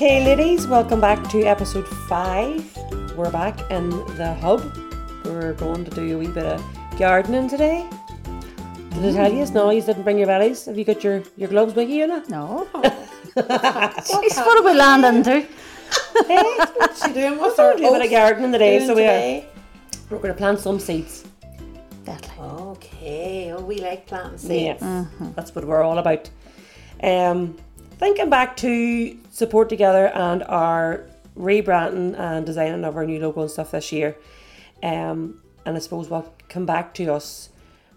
Okay, ladies, welcome back to episode five. We're back in the hub. We're going to do a wee bit of gardening today. Did I tell you? No, you didn't bring your bellies. Have you got your, your gloves with you, Una? No. Jeez, what are we landing to? Hey, What's she doing? What's we're her doing a bit of gardening today, doing so we are, today? we're going to plant some seeds. Deadly. Okay. Oh, we like planting Yeah, seeds. that's what we're all about. Um, thinking back to support together and our rebranding and designing of our new logo and stuff this year. Um, and I suppose what come back to us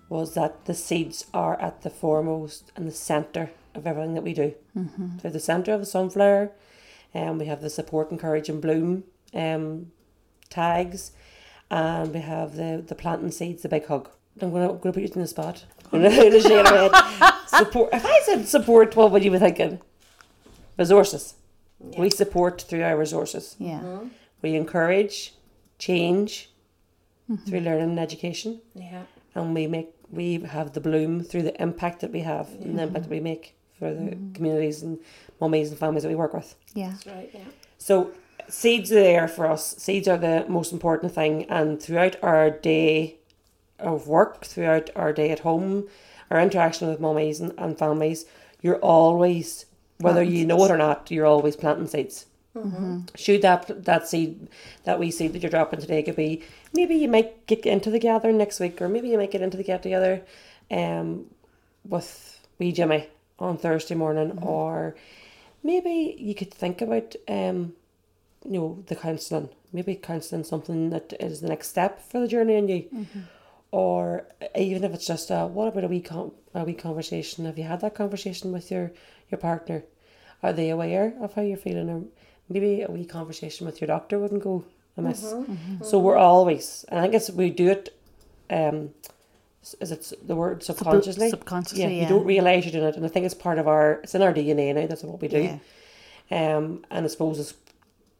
was that the seeds are at the foremost and the centre of everything that we do. Mm-hmm. They're the centre of the sunflower, and we have the support, encourage, and bloom um, tags, and we have the the planting seeds, the big hug. I'm gonna, I'm gonna put you in the spot. I'm gonna shake your head. Support. If I said support, what would you be thinking? Resources. We support through our resources. Yeah. Mm-hmm. We encourage change mm-hmm. through learning and education, Yeah. and we make we have the bloom through the impact that we have and the impact that we make for the mm-hmm. communities and mummies and families that we work with. Yeah. That's right. Yeah. So seeds are there for us. Seeds are the most important thing, and throughout our day of work, throughout our day at home, our interaction with mummies and, and families, you're always, whether you know it or not, you're always planting seeds. Should that that seed, that we see that you're dropping today, could be maybe you might get into the gathering next week, or maybe you might get into the get together, um, with wee Jimmy on Thursday morning, or maybe you could think about um you know the counselling. Maybe counselling something that is the next step for the journey in you. Or even if it's just a what about a wee con- a wee conversation? Have you had that conversation with your your partner are they aware of how you're feeling or maybe a wee conversation with your doctor wouldn't go amiss. So we're always and I think it's we do it um is it the word subconsciously? subconsciously, yeah, yeah. you don't realize you're doing it and I think it's part of our it's in our DNA now that's what we do. Yeah. um, and I suppose it's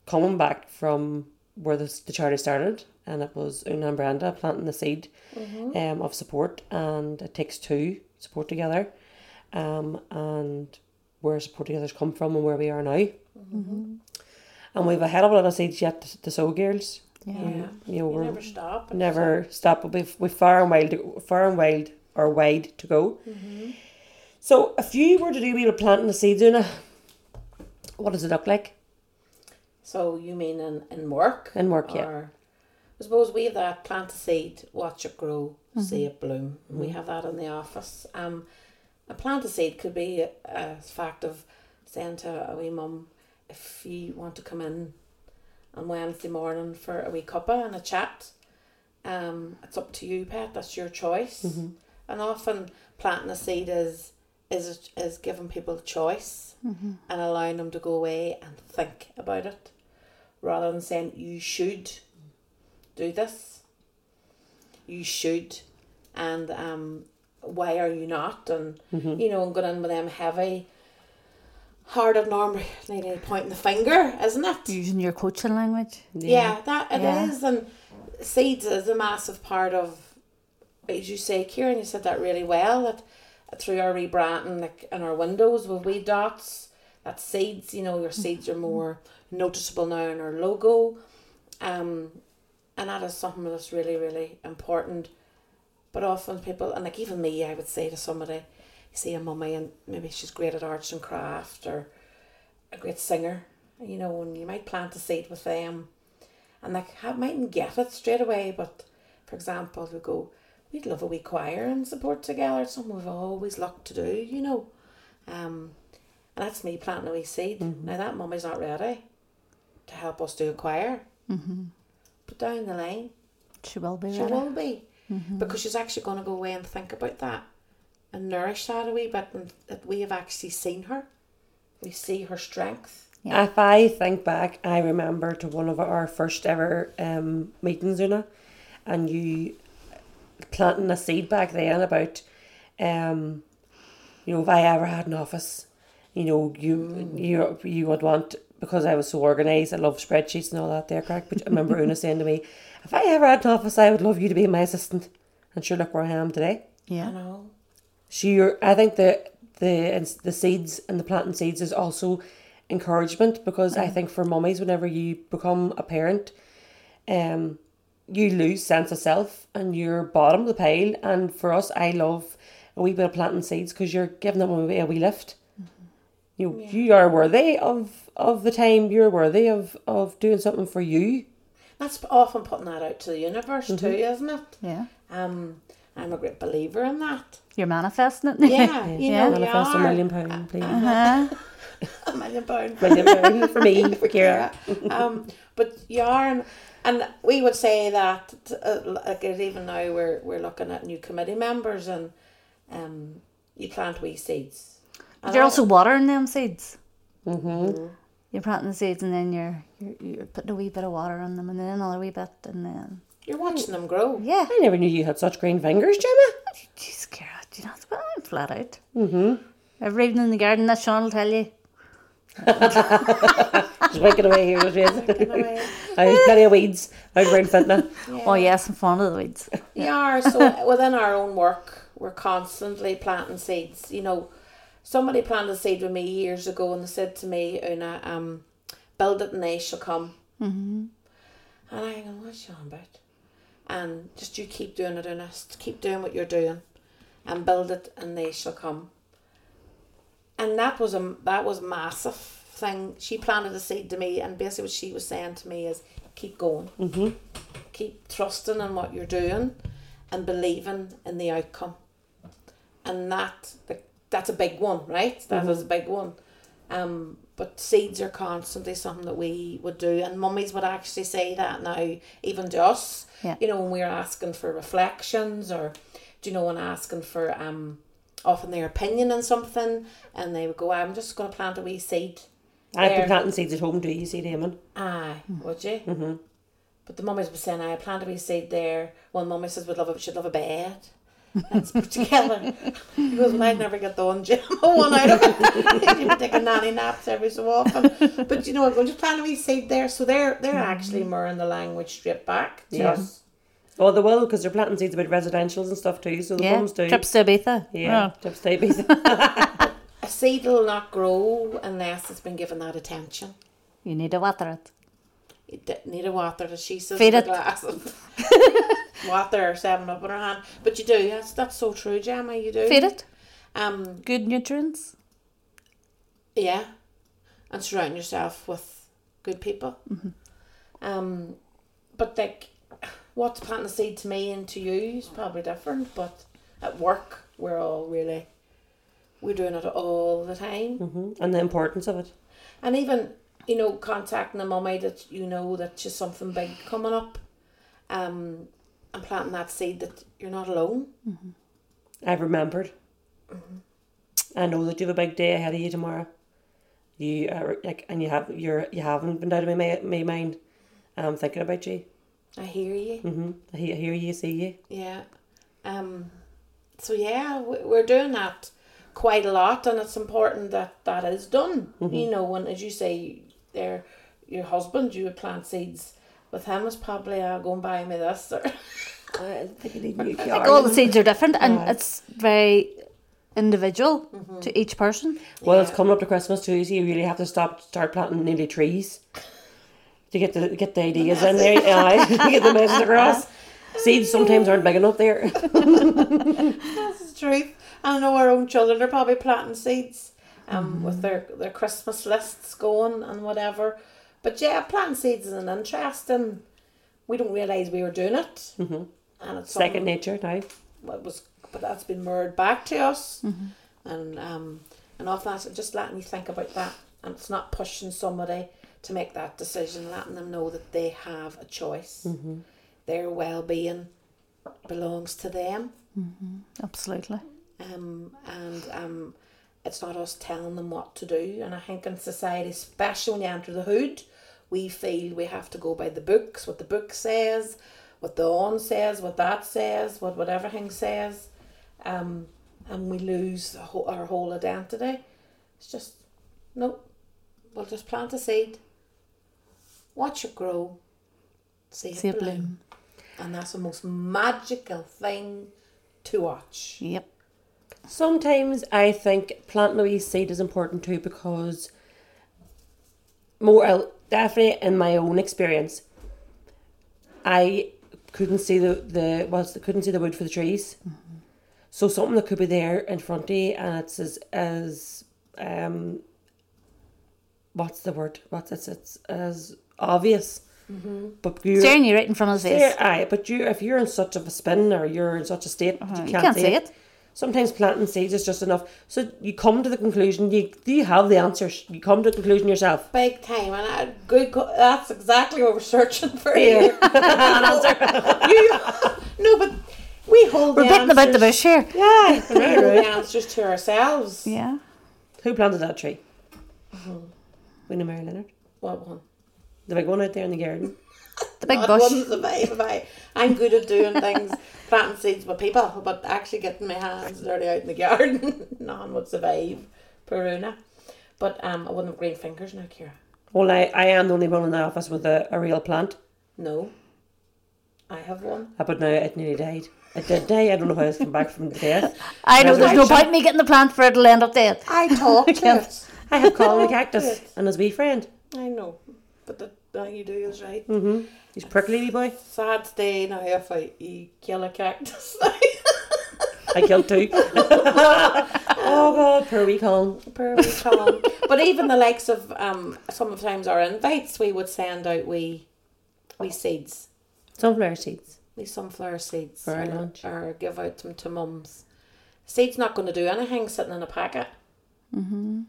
coming back from where the, the charity started, and it was Una and Brenda planting the seed um, of support, and it takes two support together, um, and where support together's come from and where we are now. Mm-hmm. And we've a hell of a lot of seeds yet to, to sow, girls. Yeah. Yeah. You know, You we're never stop. and never stop. But we've we've far and wide, to, far and wide or wide to go. Mm-hmm. So if you were to do a wee planting the seeds, Una, what does it look like? So you mean in, in work? In work, yeah. I suppose we have that plant a seed, watch it grow, see mm-hmm. it bloom. We have that in the office. Um, plant a seed could be a, fact of saying to a wee mum, if you want to come in on Wednesday morning for a wee cuppa and a chat, um, it's up to you, pet. That's your choice. And often planting a seed is is is giving people choice and allowing them to go away and think about it, rather than saying you should do this. You should, and um, why are you not? And you know, and going in with them heavy. Hearted normally pointing the finger, isn't it? Using your coaching language. Yeah, that it is, Yeah. and seeds is a massive part of, as you say, Kieran. You said that really well. That through our rebranding, like in our windows with wee dots, that seeds. You know, your seeds are more noticeable now in our logo, um, and that is something that's really, really important. But often people, and like even me, I would say to somebody, you see a mummy and maybe she's great at arts and craft or a great singer, you know, and you might plant a seed with them and like have, mightn't get it straight away, but for example, we go, we'd love a wee choir and support together. It's something we've always loved to do, you know. Um, and that's me planting a wee seed. Now that mummy's not ready to help us do a choir, mm-hmm. but down the line, She will be she ready. will be. Because she's actually going to go away and think about that and nourish that a wee bit and that we have actually seen her. We see her strength. Yeah. If I think back, I remember to one of our first ever um, meetings, Una, and you planting a seed back then about, um, you know, if I ever had an office, you know, you you you would want because I was so organised. I love spreadsheets and all that there, crack. But I remember Una saying to me, "If I ever had an office, I would love you to be my assistant." And sure, look where I am today. Yeah. I know. So you're, I think the the the seeds and the planting seeds is also encouragement because I think for mummies, whenever you become a parent, um, you lose sense of self and you're bottom of the pile. And for us, I love a wee bit of planting seeds because you're giving them away a wee lift. You you are worthy of of the time. You're worthy of of doing something for you. That's often putting that out to the universe too, isn't it? Yeah. Um, I'm a great believer in that. You're manifesting it. Yeah, you Yeah. know, you Manifest a are. million pound, please. Uh-huh. a million pound. Million pound for me, for Ciara. um, but yarn, and we would say that uh, like even now we're we're looking at new committee members and um, you plant wee seeds. And You're I- also watering them seeds. Mm-hmm. You're planting the seeds and then you're, you're you're putting a wee bit of water on them and then another wee bit and then you're watching them grow. yeah. I never knew you had such green fingers, Gemma. Jeez, Ciara, do you know what I'm flat out. Mm-hmm. Every evening in the garden, that Sean will tell you. Just waking away here, just Anyway, I have plenty of weeds out around Fintona. Oh yes, I'm fond of the weeds. We are so within our own work, we're constantly planting seeds. You know, somebody planted a seed with me years ago, and they said to me, "Una, um, build it and they shall come." Mm-hmm. And I go, "What's you on about?" And just you keep doing it, Una. Just keep doing what you're doing, and build it and they shall come. And that was a that was massive thing. She planted a seed to me, and basically what she was saying to me is, "Keep going." Mm-hmm. keep trusting in what you're doing and believing in the outcome and that like, that's a big one right That is a big one um but seeds are constantly something that we would do and mummies would actually say that now even to us Yeah. you know when we're asking for reflections or do you know when asking for um often their opinion on something and they would go i'm just going to plant a wee seed I've been planting seeds at home Do you see, Damon. Aye, would you? Mm-hmm. But the mummies were saying, I planted a wee seed there. One mummy says, would love a, she'd love a bed. Let's put together. He goes, well, I'd never get the one, Jim. one out of it. You'd be taking nanny naps every so often. But you know, I'm going to plant a wee seed there. So they're they're mm-hmm. actually mirroring the language straight back to Yeah. us. Oh, they will, because they're planting seeds about residentials and stuff too, so the yeah. mums do. Trips to Ibiza. Yeah, Oh. trips to babies. A seed will not grow unless it's been given that attention. You need to water it. Need a water, as she says, Feed it. a glass of water or seven up in her hand. But you do, that's, that's so true, Gemma, you do. Feed it. Um, Good nutrients. Yeah, and surround yourself with good people. Um, but like, what's planting a seed to me and to you is probably different. But at work, we're all really we're doing it all the time, hmm And the importance of it. and even you know contacting a mummy that you know that she's something big coming up, um, and planting that seed that you're not alone. I've remembered. I know that you have a big day ahead of you tomorrow. You are like, and you have you're you haven't been out of my my mind. I'm thinking about you. I hear you. hmm I hear, I hear you, see you. Yeah. Um. So yeah, we- we're doing that quite a lot, and it's important that that is done. You know, when as you say, there, your husband, you would plant seeds with him is probably uh, going buy me this or I think you need new Like all the seeds are different and Right. it's very individual to each person. Well, it's coming up to Christmas too, so you really have to stop start planting nearly trees to get the get the ideas in there. Aye, to get the message across. Seeds sometimes aren't big enough there. That's the truth. I know our own children are probably planting seeds, um, with their their Christmas lists going and whatever. But yeah, planting seeds is an interesting. We don't realise we were doing it, mm-hmm. and it's Second nature now. what was but that's been mirrored back to us and um and often that's just letting you think about that and it's not pushing somebody to make that decision letting them know that they have a choice their well-being belongs to them Absolutely. um and um it's not us telling them what to do. And I think in society especially when you enter the hood we feel we have to go by the books what the book says what the on says what that says what what everything says. Um and we lose the whole, our whole identity. It's just no we'll just plant a seed. Watch it grow. See it See it bloom. bloom. and that's the most magical thing to watch. Yep. Sometimes I think planting a wee seed is important too because more definitely in my own experience, I couldn't see the the was couldn't see the wood for the trees. So something that could be there in front of you, and it's as as um. What's the word? What's it's it's as obvious. But you Staring you right in front of his face. aye, but you if you're in such of a spin or you're in such a state Uh-huh, you can't, see, it. Sometimes planting seeds is just enough. So you come to the conclusion. You do you have the answers? You come to the conclusion yourself. Big time, and I, good. Co- that's exactly what we're searching for Yeah. here. you, no, but we hold. We're the beating about the bush here. Yeah, we hold the answers to ourselves. Yeah. Who planted that tree? Uh-huh. Winnie Mary Leonard. What one? The big one out there in the garden. The big bush. one's the vibe. I, I'm good at doing things, planting seeds with people, but actually getting my hands dirty out in the garden, none would survive. Peruna. But um, I wouldn't have green fingers now, Ciara. Well, I, I am the only one in the office with a, a real plant. No. I have one. Uh, But now it nearly died. It did die. I don't know how it's come back from the death. I know there's no Resurrection. point in me getting the plant for it'll end up dead. I talked to it. I have Colin the cactus and his wee friend. I know. But the thing you do is right. Mm-hmm. He's prickly wee boy. Sad day now if I kill a cactus. I killed two. oh God, poor wee Colin. Per wee Colin. But even the likes of um sometimes our invites we would send out we we seeds. Sunflower seeds. We sunflower seeds. For our or, lunch. or give out them to mums. Seeds not gonna do anything sitting in a packet. Mm-hmm.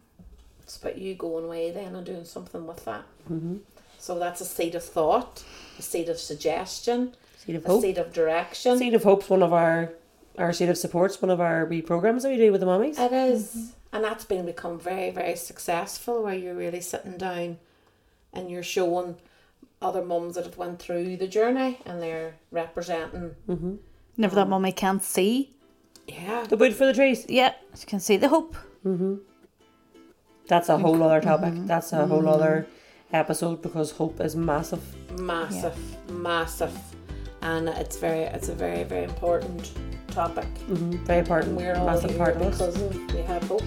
It's about you going away then and doing something with that. Mm-hmm. So that's a seed of thought, a seed of suggestion, Seed of a hope. seed of direction. Seed of Hope's one of our our Seed of Support's one of our wee programs that we do with the mummies. It is. Mm-hmm. And that's been become very, very successful where you're really sitting down and you're showing other mums that have went through the journey and they're representing mm-hmm. Never that um, mummy can't see. yeah. The wood for the trees. Yeah, she can see the hope. Mhm. That's a whole mm-hmm. other topic. Mm-hmm. That's a whole other episode because hope is massive. Massive, massive. And it's very it's a very, very important topic. hmm Very important. We're all massive here part of because of we have hope.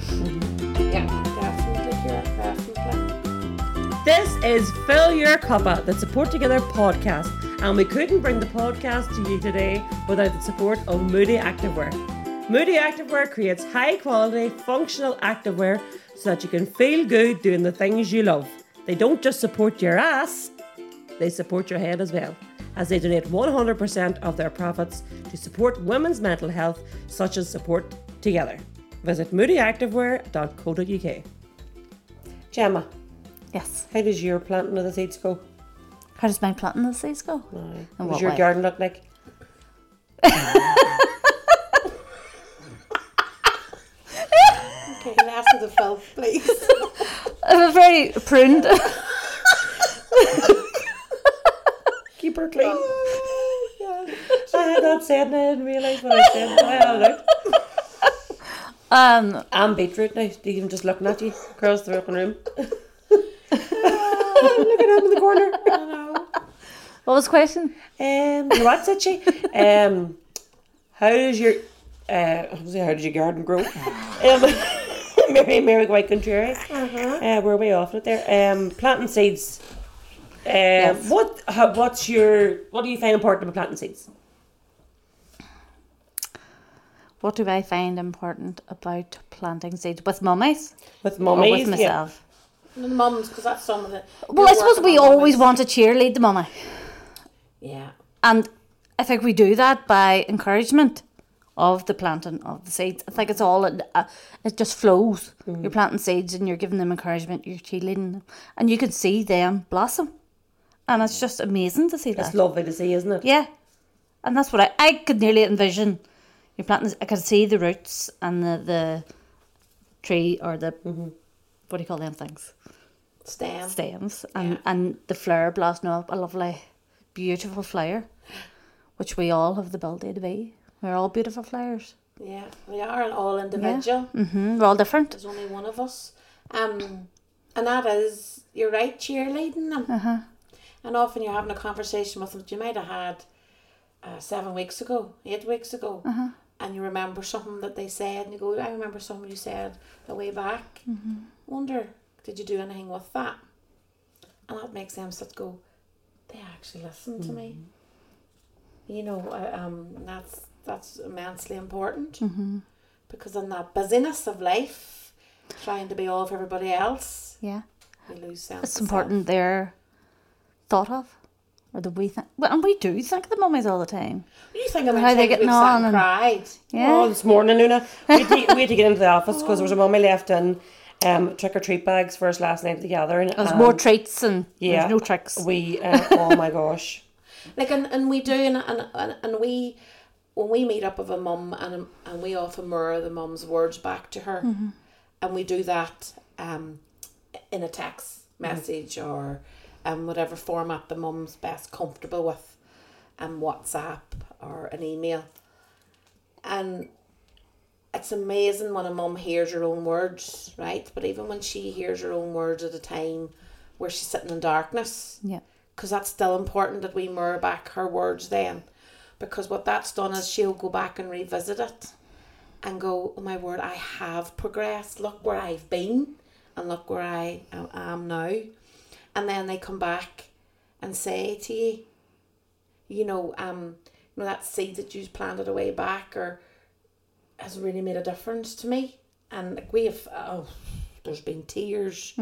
Yeah, definitely, Ciara, definitely. This is Fill Your Cuppa, the Support 2gether podcast, and we couldn't bring the podcast to you today without the support of Moody Activewear. Moody Activewear creates high quality, functional activewear so that you can feel good doing the things you love. They don't just support your ass, they support your head as well, as they donate 100% of their profits to support women's mental health, such as Support 2gether. Visit moodyactivewear.co.uk. Gemma, Yes. how does your planting of the seeds go? How does my planting of the seeds go? Aye. In What what does your way? garden look like? Okay, last of the filth, please. I'm very pruned. Keep her clean. Oh, yeah. I had that said and I didn't realise what I said. I had it out. um, I'm beetroot now, even just looking at you across the fucking room. Ah, Look at him in the corner. I know. what was the question? Um, you what said she? Um, how does your uh, I was gonna say, how does your garden grow? Um, Mary, Mary White Contrary. Uh, we're way off it there. Um, planting seeds. Um, what? How, what's your? What do you find important about planting seeds? What do I find important about planting seeds with mummies With or mummies, with yeah. myself? The mums, because that's some of the. Well, I suppose we always mummies. want to cheerlead the mummy, Yeah. and I think we do that by encouragement of the planting of the seeds. I think it's all uh, it just flows. Mm. You're planting seeds and you're giving them encouragement. You're cheerleading them, and you can see them blossom, and it's just amazing to see that. It's lovely to see, isn't it? Yeah, and that's what I I could nearly envision. You're planting. I could see the roots and the the tree or the Mm-hmm. what do you call them things Stem. stems and Yeah. and the flower blossoming up a lovely, beautiful flower, which we all have the ability to be. We're all beautiful flowers. Yeah, we are all individual. hmm We're all different. There's only one of us. Um, and that is, you're right, cheerleading them. Uh-huh. And often you're having a conversation with them that you might have had uh, seven weeks ago, eight weeks ago, Uh-huh. and you remember something that they said, and you go, I remember something you said a way back. Mm-hmm. Wonder, did you do anything with that? and that makes them sit go. They actually listen to me. You know, I, um, that's that's immensely important Mm-hmm. because in that busyness of life, trying to be all for everybody else, Yeah. you lose sense. It's of important they're thought of. Or do we think? Well, and we do think of the mummies all the time. self. You think of How they times getting on and and- cried. Yeah. Oh, this morning, Una, we had to, we had to get into the office because there was a mummy left in um, trick or treat bags for us last night at the gathering. There's and more treats and yeah. there's no tricks. We, uh, oh my gosh. Like and, and we do and, and, and, and we when we meet up with a mum and and we often mirror the mum's words back to her. And we do that um in a text message or um whatever format the mum's best comfortable with um WhatsApp or an email. And it's amazing when a mum hears her own words right? But even when she hears her own words at a time where she's sitting in darkness. Yeah. because that's still important that we mirror back her words then because what that's done is she'll go back and revisit it and go oh my word i have progressed. Look where i've been and look where i am- now. And then they come back and say to you you know um you know that seed that you planted away back or has really made a difference to me. And like we have oh there's been tears.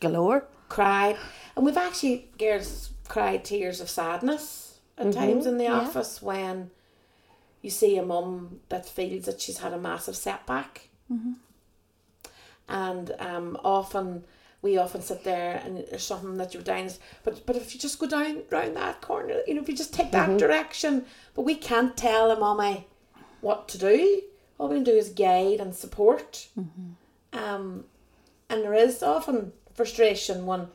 Galore. cried, and we've actually girls cried tears of sadness at times in the yeah. office when you see a mum that feels that she's had a massive setback, and um, often we often sit there and there's something that you're down, but but if you just go down round that corner, you know, if you just take that direction, but we can't tell a mummy what to do. All we can do is guide and support. Um, and there is often frustration when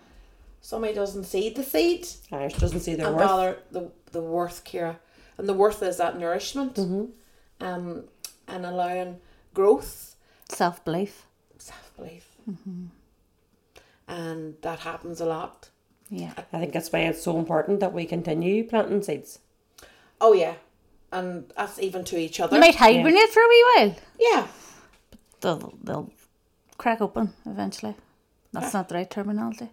somebody doesn't see the seed Irish doesn't see their and worth. bother the the worth, Ciara. And the worth is that nourishment. Mm-hmm. Um, and allowing growth, Self belief. self belief. And that happens a lot. Yeah. I think that's why it's so important that we continue planting seeds. Oh yeah. And us even to each other. They might hibernate for a wee while. yeah. They'll, they'll crack open eventually. That's not the right terminology.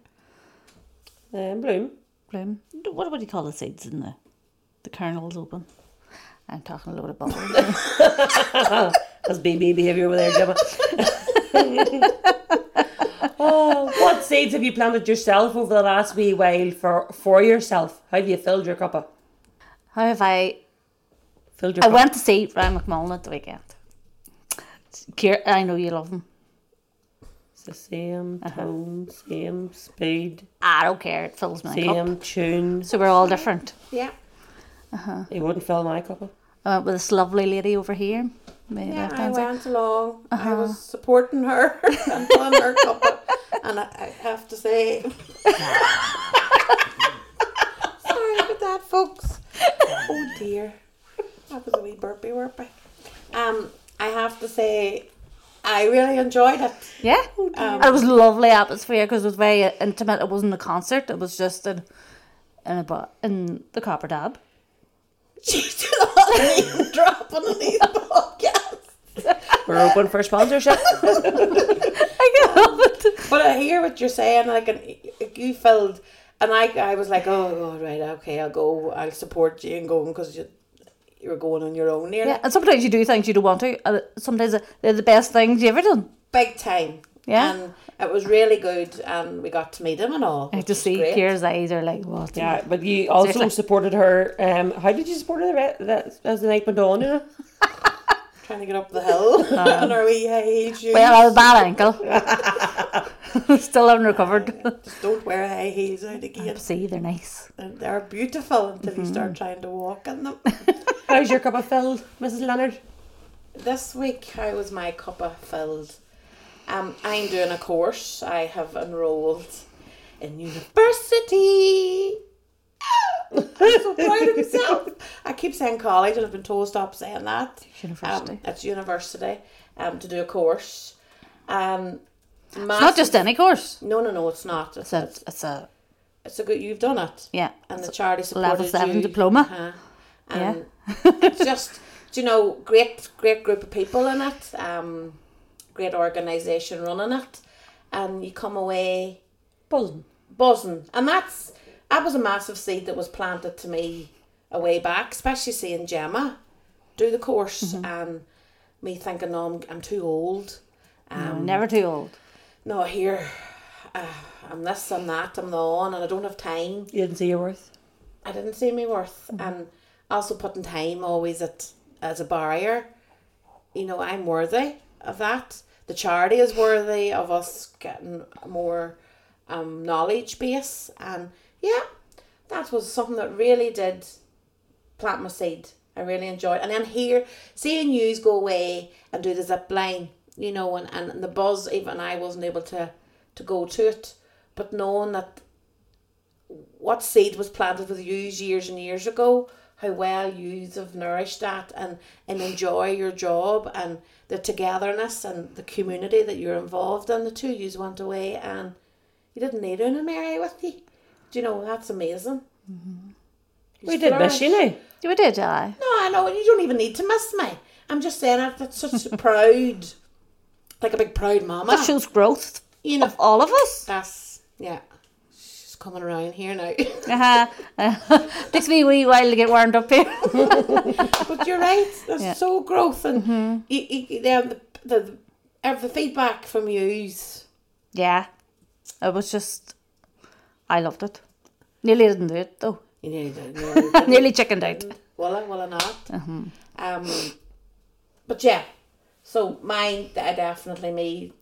Um, bloom. Bloom. What would you call the seeds in the the kernels open? I'm talking a load of bubbles. That's baby behaviour over there, Gemma. oh, what seeds have you planted yourself over the last wee while for for yourself? How have you filled your cuppa? How have I? Filled your I cup? went to see Ryan McMullen at the weekend. I know you love him. It's the same Uh-huh. tone, same speed, I don't care. It fills my cup. same tune. So we're all different. Yeah. He wouldn't fill my cuppa. I went with this lovely lady over here. My Yeah, left I hand side. went along. I Uh-huh. was supporting her and filling her cup up. And I, I have to say, sorry about that, folks. Oh dear, that was a wee burpy burpy. Um, I have to say, I really enjoyed it. Yeah. Um, it was lovely atmosphere because it was very intimate. It wasn't a concert. It was just in in a bu- in the Copper Dab. She's doing a lot of name dropping on these podcasts. We're open for sponsorship. I can't help it. But I hear what you're saying, like, and you filled, and I, I was like, oh, God, right, okay, I'll go, I'll support you and go because you, you're going on your own nearly. Yeah, and sometimes you do things you don't want to. And sometimes they're the best things you ever done. Big time. Yeah. And it was really good, and we got to meet him and all. I which to was see great. Ciara's eyes are like, what? yeah, but you also Seriously. supported her. Um, how did you support her the that, as the night went on? You know? Trying to get up the hill on our wee high heel shoes. Well, I have a bad ankle. Still haven't recovered. Just don't wear high heels out again. See, they're nice. And They're beautiful until you Mm-hmm. start trying to walk in them. How's your cuppa filled, Mrs. Leonard? this week, how was my cuppa filled? Um, I'm doing a course. I have enrolled in university. I'm so proud of myself. I keep saying college, and I've been told stop saying that. University. Um, it's university. Um, to do a course. Um, It's not just any course. No, no, no. It's not. It's, It's a, it's, it's a it's a good. You've done it. yeah. and the charity supported level seven you. diploma. Uh-huh. Yeah. And it's just do you know great great group of people in it um great organization running it and you come away Buzzing. buzzing, and that's that was a massive seed that was planted to me a way back, especially seeing Gemma do the course and me thinking, no, I'm, I'm too old. Um, Never too old. No, here, uh, I'm this, I'm that, I'm the on, and I don't have time. You didn't see your worth. I didn't see me worth, and also putting time always at as a barrier. You know, I'm worthy of that. The charity is worthy of us getting more um, knowledge base, and yeah, that was something that really did plant my seed. I really enjoyed, and then here seeing yous go away and do the zip line, you know, and, and the buzz. Even I wasn't able to to go to it, but knowing that what seed was planted with you years and years ago, how well you have nourished that and, and enjoy your job and the togetherness and the community that you're involved in. The two yous went away and you didn't need Una Mary with you. Do you know, that's amazing. Mm-hmm. We did miss you now. We did, I. No, I know, you don't even need to miss me. I'm just saying that that's such a proud, like a big proud mama. That shows growth you know, of all of us. that's, yeah. She's coming around here now. Uh-huh. Takes me a wee while to get warmed up here. but you're right. There's Yeah. so growth and you, you, the, the, the, the feedback from yous. yeah. It was just, I loved it. Nearly didn't do it though. You nearly did. Nearly did. Nearly chickened out. Well, I not? Um, but yeah. So mine, I definitely me.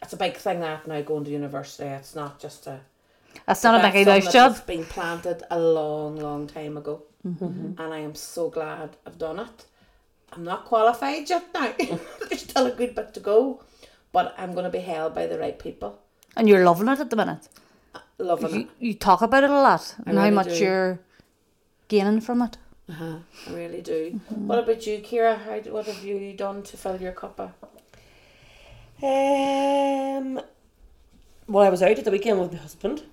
It's a big thing that now going to university. It's not just a. That's not a big Mickey something Mouse that's job. been planted a long, long time ago, mm-hmm. Mm-hmm. and I am so glad I've done it. I'm not qualified yet now. There's still a good bit to go, but I'm going to be held by the right people. And you're loving it at the minute. Uh, loving You, it. you talk about it a lot and how much do. you're gaining from it. Uh-huh, I really do. What about you, Ciara? How, what have you done to fill your cuppa? Um, well, I was out at the weekend with my husband.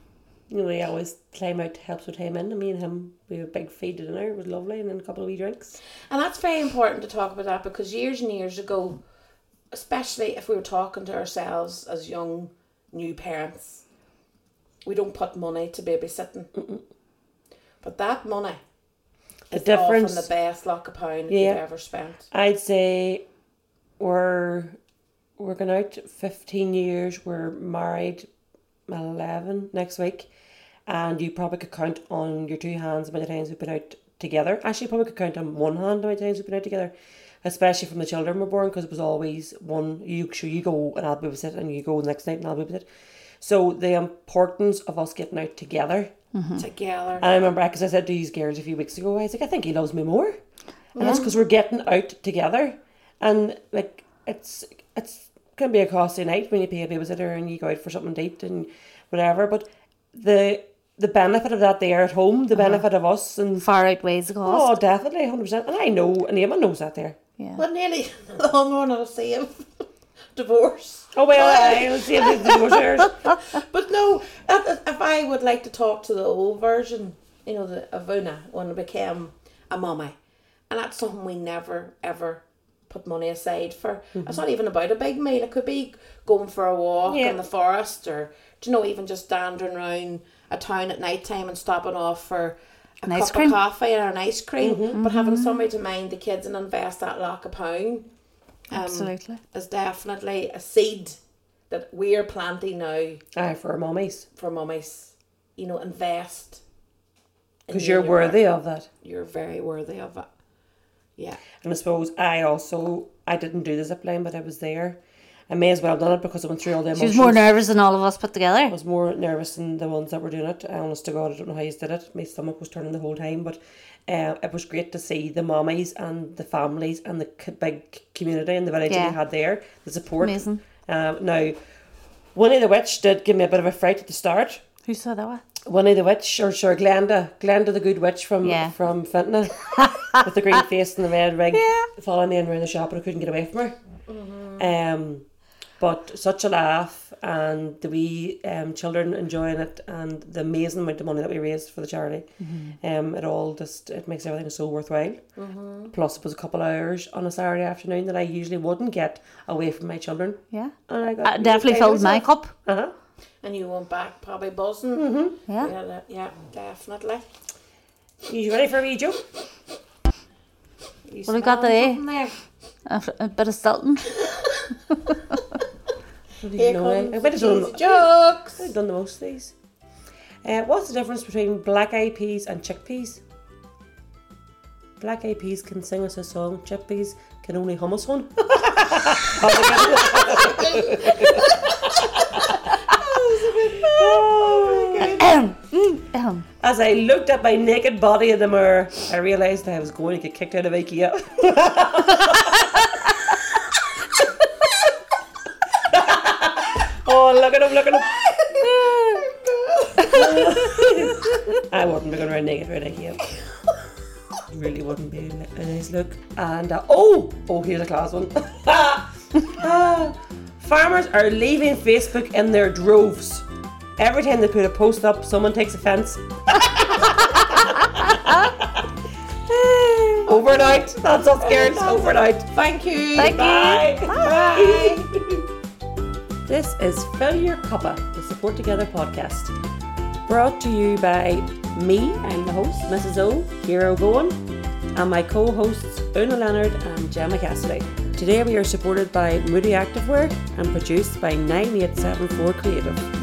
You know, he always climb out, helps with him in. And me and him, we had a big feed to dinner. It was lovely. And then a couple of wee drinks. And that's very important to talk about that because years and years ago, especially if we were talking to ourselves as young new parents, we don't put money to babysitting. But that money The difference- often the best lock of pound Yeah. you've ever spent. I'd say we're we're going out 15 years. We're married 11 next week. And you probably could count on your two hands how many times we've been out together. Actually, you probably could count on one hand how many times we've been out together. Especially from the children were born because it was always one, you so you go and I'll babysit and you go the next night and I'll babysit. So the importance of us getting out together. Mm-hmm. Together. And I remember, because I said to these girls a few weeks ago, I was like, I think he loves me more. And that's because we're getting out together. And like, it's it's can be a costly night when you pay a babysitter and you go out for something to eat and whatever. But the the benefit of that there at home, the uh-huh. benefit of us, and Far outweighs the cost. oh, definitely, hundred percent. And I know, and Eamon knows that there. yeah. But nearly the long run I'll save divorce. Oh well, I'll see if the divorce But no, if if I would like to talk to the old version, you know, the of Una when I became a mummy, and that's something we never ever put money aside for. Mm-hmm. It's not even about a big meal. It could be going for a walk Yeah. in the forest, or do you know, even just dandering around a town at night time and stopping off for a An cup of coffee or an ice cream. Mm-hmm, but having mm-hmm. somebody to mind the kids and invest that lakh a pound. Um, Absolutely. is definitely a seed that we're planting now Aye, for mummies, for mummies. You know, invest. because you you're your worthy partner. of that. You're very worthy of it. Yeah. And I suppose I also I didn't do the zip line, but I was there. I may as well have done it because I went through all the emotions. She was more nervous than all of us put together. I was more nervous than the ones that were doing it. I honest to God, I don't know how you did it. My stomach was turning the whole time, but uh, it was great to see the mummies and the families and the big community and the village that Yeah. we had there, the support. Amazing. Um, now, Winnie the Witch did give me a bit of a fright at the start. Who saw that one? Winnie the Witch, or sure, Glenda, Glenda the Good Witch from Yeah. from Fintona, with the green face and the red rig, Yeah. following me in around the shop, and I couldn't get away from her. Um, but such a laugh, and the wee um, children enjoying it, and the amazing amount of money that we raised for the charity. Um, it all just it makes everything so worthwhile. Plus, it was a couple hours on a Saturday afternoon that I usually wouldn't get away from my children, Yeah. and I got Uh, definitely filled my cup. Uh huh. and you went back probably buzzing. Mm-hmm. Yeah. Yeah, that- yeah, definitely. You ready for a wee joke? You What have we got smelling today? there? A, a bit of Stilton. Here No comes I bet it's the on- cheesy jokes. I've done the most of these. Uh, what's the difference between black eyed peas and chickpeas? Black eyed peas can sing us a song, chickpeas can only hum us one. As I looked at my naked body in the mirror, I realised I was going to get kicked out of IKEA. oh, look at him, look at him. I wouldn't be going around naked around IKEA. Really wouldn't be a nice look. And uh, oh, oh, here's a class one. Ah, farmers are leaving Facebook in their droves. Every time they put a post up, someone takes offence. Overnight. That's us, Garrett. Overnight. Thank you. Thank you. Bye. Bye. This is Fill Your Cuppa, the Support 2gether podcast. Brought to you by me, I'm the host, Mrs. O, Hero Bowen, and my co hosts, Una Leonard and Gemma Cassidy. Today we are supported by Moody Activewear and produced by 9874 Creative.